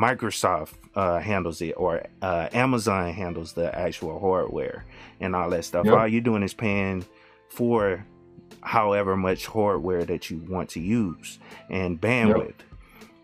Microsoft uh, handles it or uh, Amazon handles the actual hardware and all that stuff. Yep. All you're doing is paying for however much hardware that you want to use and bandwidth. Yep.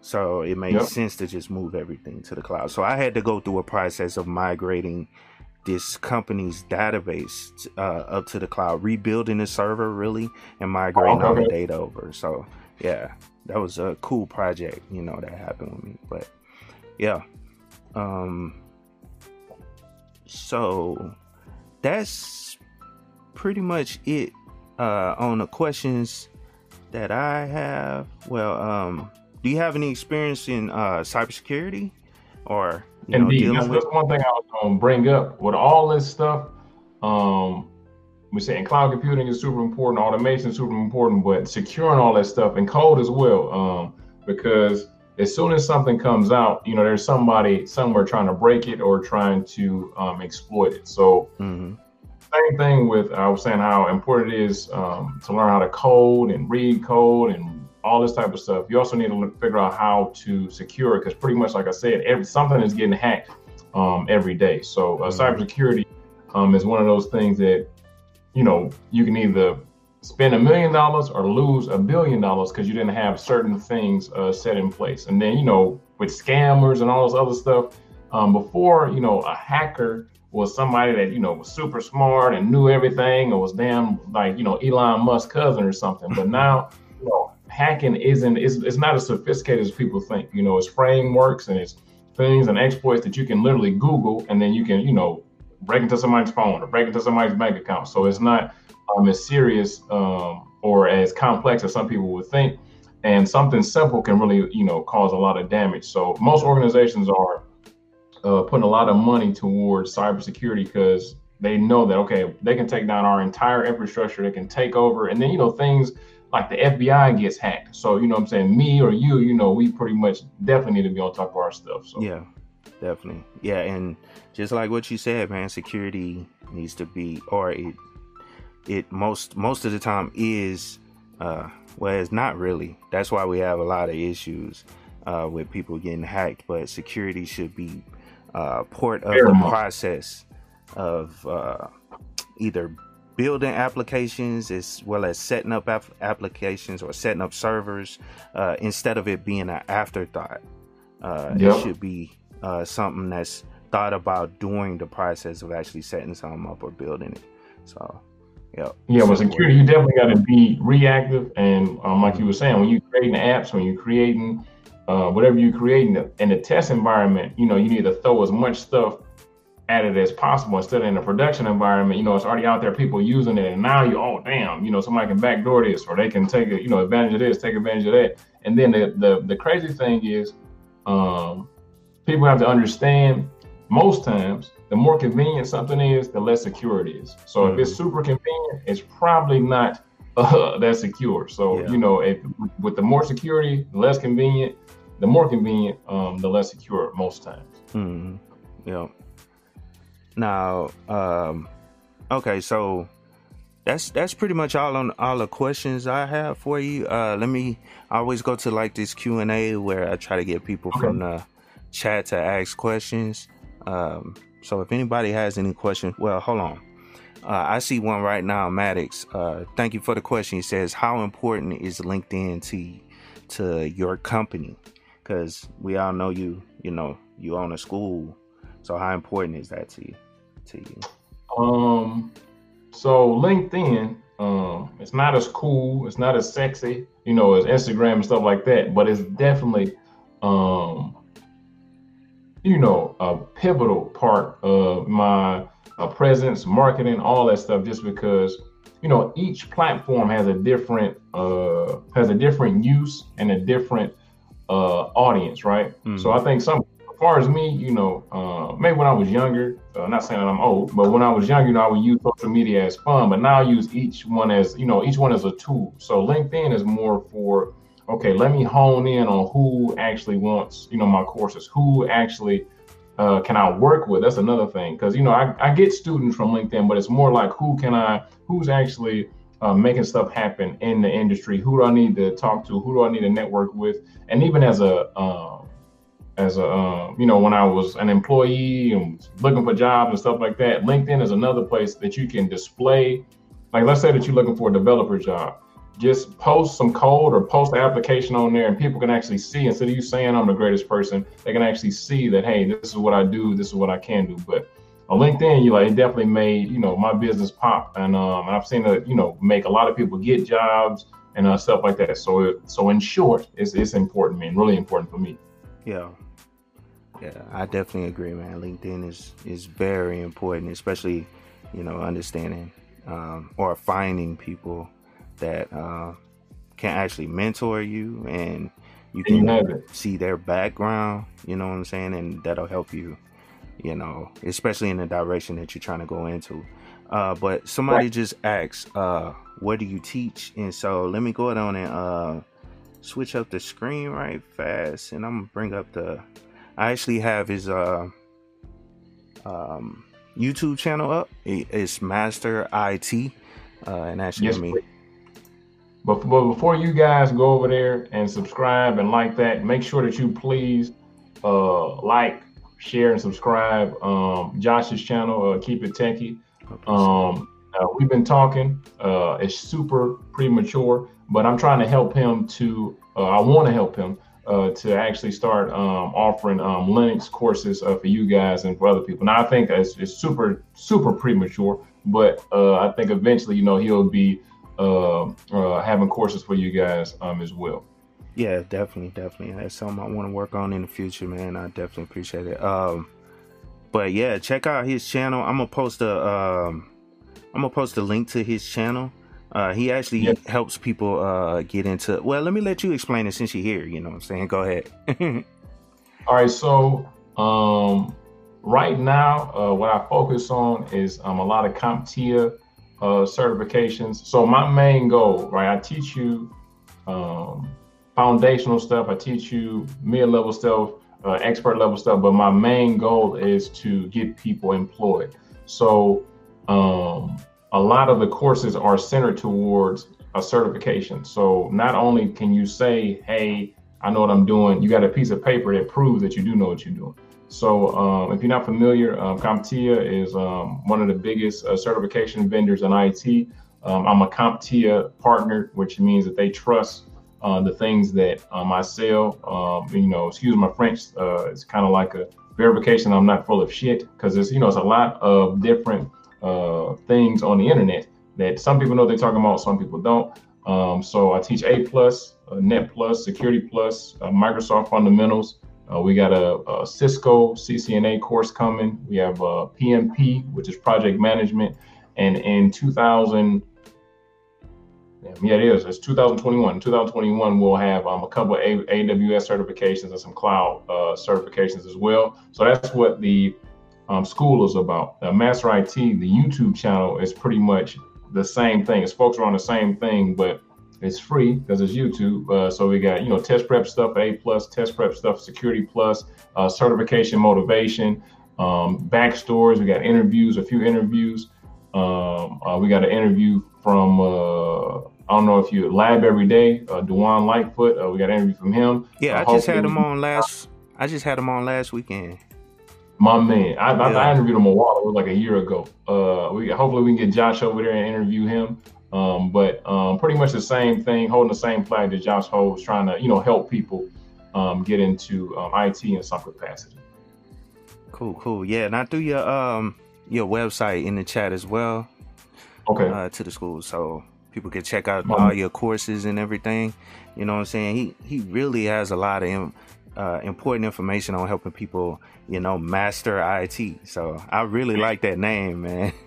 So it makes yep. sense to just move everything to the cloud. So I had to go through a process of migrating this company's database uh, up to the cloud, rebuilding the server really, and migrating all the data over. So yeah, that was a cool project, you know, that happened with me. But yeah, um, so that's pretty much it uh, on the questions that I have. Well, um, do you have any experience in uh, cybersecurity or you Indeed. know dealing that's, with? one thing I was going to bring up with all this stuff. Um, we're saying cloud computing is super important, automation is super important, but securing all that stuff and code as well, um, because as soon as something comes out, you know, there's somebody somewhere trying to break it or trying to um, exploit it. So. Mm-hmm same thing with I was saying how important it is um, to learn how to code and read code and all this type of stuff. You also need to figure out how to secure it because pretty much, like I said, every something is getting hacked um, every day. So uh, mm-hmm. cybersecurity um, is one of those things that you know you can either spend a million dollars or lose a billion dollars because you didn't have certain things uh, set in place. And then you know with scammers and all this other stuff, um, before you know a hacker was somebody that you know was super smart and knew everything or was damn like you know Elon Musk cousin or something. But now you know hacking isn't it's, it's not as sophisticated as people think. You know, it's frameworks and it's things and exploits that you can literally Google and then you can, you know, break into somebody's phone or break into somebody's bank account. So it's not um, as serious um, or as complex as some people would think. And something simple can really, you know, cause a lot of damage. So most organizations are uh, putting a lot of money towards cybersecurity because they know that okay, they can take down our entire infrastructure, they can take over, and then you know things like the FBI gets hacked. So, you know what I'm saying? Me or you, you know, we pretty much definitely need to be on top of our stuff. So Yeah, definitely. Yeah, and just like what you said, man, security needs to be or it it most most of the time is uh well it's not really. That's why we have a lot of issues uh with people getting hacked, but security should be uh part of the process of uh either building applications as well as setting up ap- applications or setting up servers uh, instead of it being an afterthought. Uh, yep. It should be uh, something that's thought about during the process of actually setting something up or building it. So, yeah. Yeah, with security, you definitely got to be reactive. And um, like you were saying, when you're creating apps, when you're creating uh, whatever you're creating in the test environment, you know, you need to throw as much stuff at it as possible instead of in a production environment, you know, it's already out there, people using it, and now you, oh damn, you know, somebody can backdoor this or they can take you know, advantage of this, take advantage of that. And then the the, the crazy thing is, um, people have to understand most times the more convenient something is, the less secure it is. So mm-hmm. if it's mm-hmm. super convenient, it's probably not uh, that secure. So yeah. you know, if with the more security, the less convenient, the more convenient, um, the less secure most times. Mm-hmm. Yeah. Now, um, okay, so that's that's pretty much all on all the questions I have for you. Uh, let me I always go to like this Q and A where I try to get people okay. from the chat to ask questions. Um, so if anybody has any questions, well, hold on. Uh, I see one right now, Maddox. Uh, thank you for the question. He says, "How important is LinkedIn to to your company?" Because we all know you. You know, you own a school. So how important is that to you? to you? Um, so LinkedIn, um, it's not as cool, it's not as sexy, you know, as Instagram and stuff like that, but it's definitely, um, you know, a pivotal part of my uh, presence, marketing, all that stuff, just because you know each platform has a different uh has a different use and a different uh audience right mm-hmm. so i think some far as me, you know, uh, maybe when I was younger, uh, not saying that I'm old, but when I was younger, you know, I would use social media as fun, but now I use each one as, you know, each one as a tool. So LinkedIn is more for, okay, let me hone in on who actually wants, you know, my courses, who actually uh, can I work with? That's another thing. Cause, you know, I, I get students from LinkedIn, but it's more like who can I, who's actually uh, making stuff happen in the industry? Who do I need to talk to? Who do I need to network with? And even as a, um, as a um, you know when I was an employee and looking for jobs and stuff like that. LinkedIn is another place that you can display. Like let's say that you're looking for a developer job, just post some code or post the application on there, and people can actually see instead of you saying I'm the greatest person, they can actually see that hey, this is what I do, this is what I can do. But on LinkedIn, you like it definitely made you know my business pop, and um, I've seen it you know make a lot of people get jobs and uh, stuff like that. So so in short, it's it's important, man, really important for me. Yeah, yeah, I definitely agree, man. LinkedIn is is very important, especially you know understanding um, or finding people that uh, can actually mentor you and you can you see their background. You know what I'm saying, and that'll help you. You know, especially in the direction that you're trying to go into. Uh, but somebody right. just asked, uh, "What do you teach?" And so let me go on and uh, switch up the screen right fast, and I'm gonna bring up the I actually have his uh, um, YouTube channel up. It's Master IT, uh, and that's yes, me. But, but before you guys go over there and subscribe and like that, make sure that you please uh, like, share, and subscribe um, Josh's channel. Uh, Keep it techie. Um, uh, we've been talking. Uh, it's super premature, but I'm trying to help him to. Uh, I want to help him uh, to actually start um, offering um, Linux courses uh, for you guys and for other people. Now, I think it's, it's super, super premature, but uh, I think eventually, you know, he'll be having courses for you guys um, as well. Yeah, definitely, definitely. That's something I want to work on in the future, man. I definitely appreciate it. Um, but yeah, check out his channel. I'm gonna post a, um, I'm gonna post a link to his channel uh, he actually yep. helps people uh, get into. Well, let me let you explain it since you're here. You know what I'm saying? Go ahead. All right. So, um, right now, uh, what I focus on is um, a lot of CompTIA uh, certifications. So, my main goal, right? I teach you um, foundational stuff, I teach you mid level stuff, uh, expert level stuff, but my main goal is to get people employed. So, um, a lot of the courses are centered towards a certification. So not only can you say, hey, I know what I'm doing, you got a piece of paper that proves that you do know what you're doing. So um, if you're not familiar, um, CompTIA is um, one of the biggest uh, certification vendors in IT. Um, I'm a CompTIA partner, which means that they trust uh, the things that I sell. Um, you know, excuse my French, uh, it's kind of like a verification I'm not full of shit because it's, you know, it's a lot of different uh, things on the internet that some people know they're talking about, some people don't. Um, so I teach A plus, uh, Net plus, Security plus, uh, Microsoft fundamentals. Uh, we got a, a, Cisco CCNA course coming. We have a PMP, which is project management, and in 2000. Yeah, it is. It's 2021. 2021, we'll have um, a couple of a- AWS certifications and some cloud uh, certifications as well. So that's what the um, school is about. Uh, Master IT, the YouTube channel, is pretty much the same thing. It's focused on the same thing, but it's free because it's YouTube. Uh, so we got you know test prep stuff, A plus, test prep stuff, Security plus, uh, certification, motivation, um, backstories. We got interviews, a few interviews. Um, uh, we got an interview from uh, I don't know if you lab every day, uh, Dewan Lightfoot. Uh, we got an interview from him. Yeah, I just had him on last. I just had him on last weekend. My man, I, yeah. I, I, interviewed him a while. It was like a year ago. Uh, we hopefully we can get Josh over there and interview him. Um, but um, pretty much the same thing, holding the same flag that Josh holds, trying to you know help people um, get into um, IT in some capacity. Cool, cool. Yeah, and I threw your um your website in the chat as well. Okay. Uh, to the school, so people can check out all your courses and everything. You know what I'm saying? He he really has a lot of uh, important information on helping people, you know, master IT. So I really like that name, man.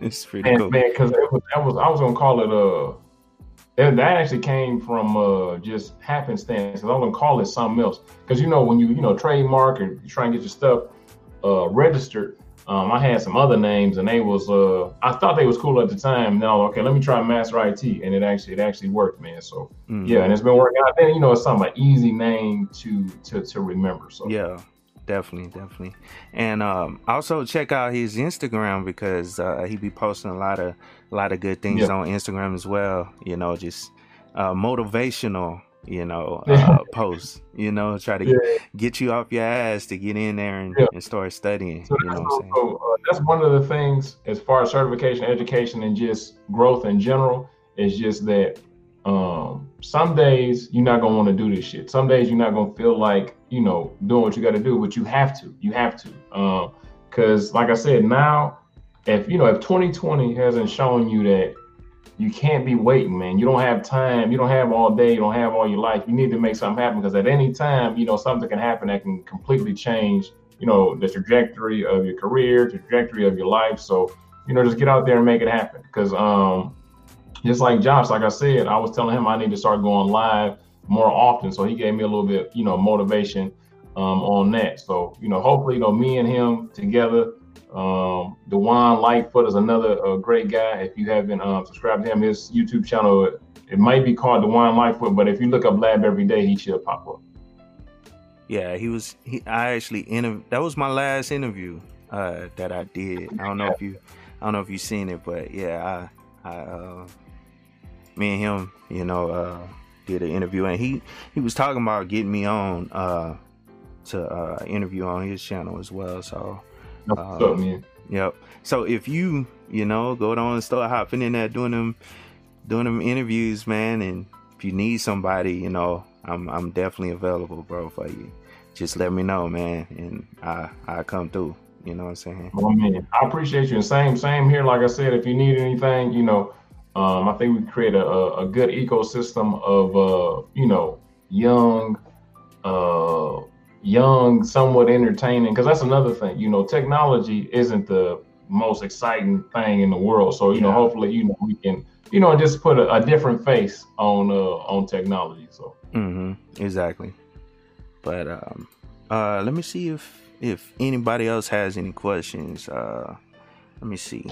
it's pretty man, cool. Man, because that was, was, I was gonna call it uh that, that actually came from uh just happenstance. I was gonna call it something else because you know when you you know trademark or you try and get your stuff uh registered, um, I had some other names and they was uh I thought they was cool at the time. Now okay, let me try Master IT, and it actually it actually worked, man. So mm-hmm. yeah, and it's been working out. Then you know it's something an easy name to to to remember. So yeah. Definitely, definitely, and um, also check out his Instagram because uh, he be posting a lot of a lot of good things yeah. on Instagram as well. You know, just uh, motivational you know, uh, posts, you know, try to Yeah. get you off your ass to get in there and, Yeah. and start studying. So You know that's, what I'm saying? uh, that's one of the things as far as certification, education, and just growth in general is just that um, some days you're not gonna want to do this shit. Some days you're not gonna feel like you know doing what you got to do, but you have to. You have to, because like I said, now if you know if 2020 hasn't shown you that you can't be waiting, man. You don't have time. You don't have all day. You don't have all your life. You need to make something happen because at any time, you know, something can happen that can completely change you know, the trajectory of your career, trajectory of your life. So, you know, just get out there and make it happen. Because um, just like Josh, like I said, I was telling him I need to start going live more often. So he gave me a little bit, you know, motivation um, on that. So, you know, hopefully, you know, me and him together. Um, Dewan Lightfoot is another uh, great guy. If you haven't um, subscribed to him, his YouTube channel, it might be called Dewan Lightfoot, but if you look up Lab every day, he should pop up. Yeah, he was. He, I actually interv- That was my last interview uh, that I did. I don't know if you, I don't know if you've seen it, but yeah, I, I, uh, me and him, you know, uh, did an interview, and he he was talking about getting me on uh, to uh, interview on his channel as well. So, What's up, man. yep. So if you, you know, go on and start hopping in there doing them, doing them interviews, man, and if you need somebody, you know, I'm I'm definitely available, bro, for you. Just let me know, man, and I I come through. You know what I'm saying? Man, I appreciate you. And same, same here. Like I said, if you need anything, you know, um, I think we create a, a, a good ecosystem of, uh, you know, young, uh, young, somewhat entertaining. Because that's another thing. You know, technology isn't the most exciting thing in the world. So you know, hopefully, you know, we can, you know, just put a, a different face on uh, on technology. So Mm-hmm. Exactly. But um, uh, let me see if if anybody else has any questions. Uh, let me see.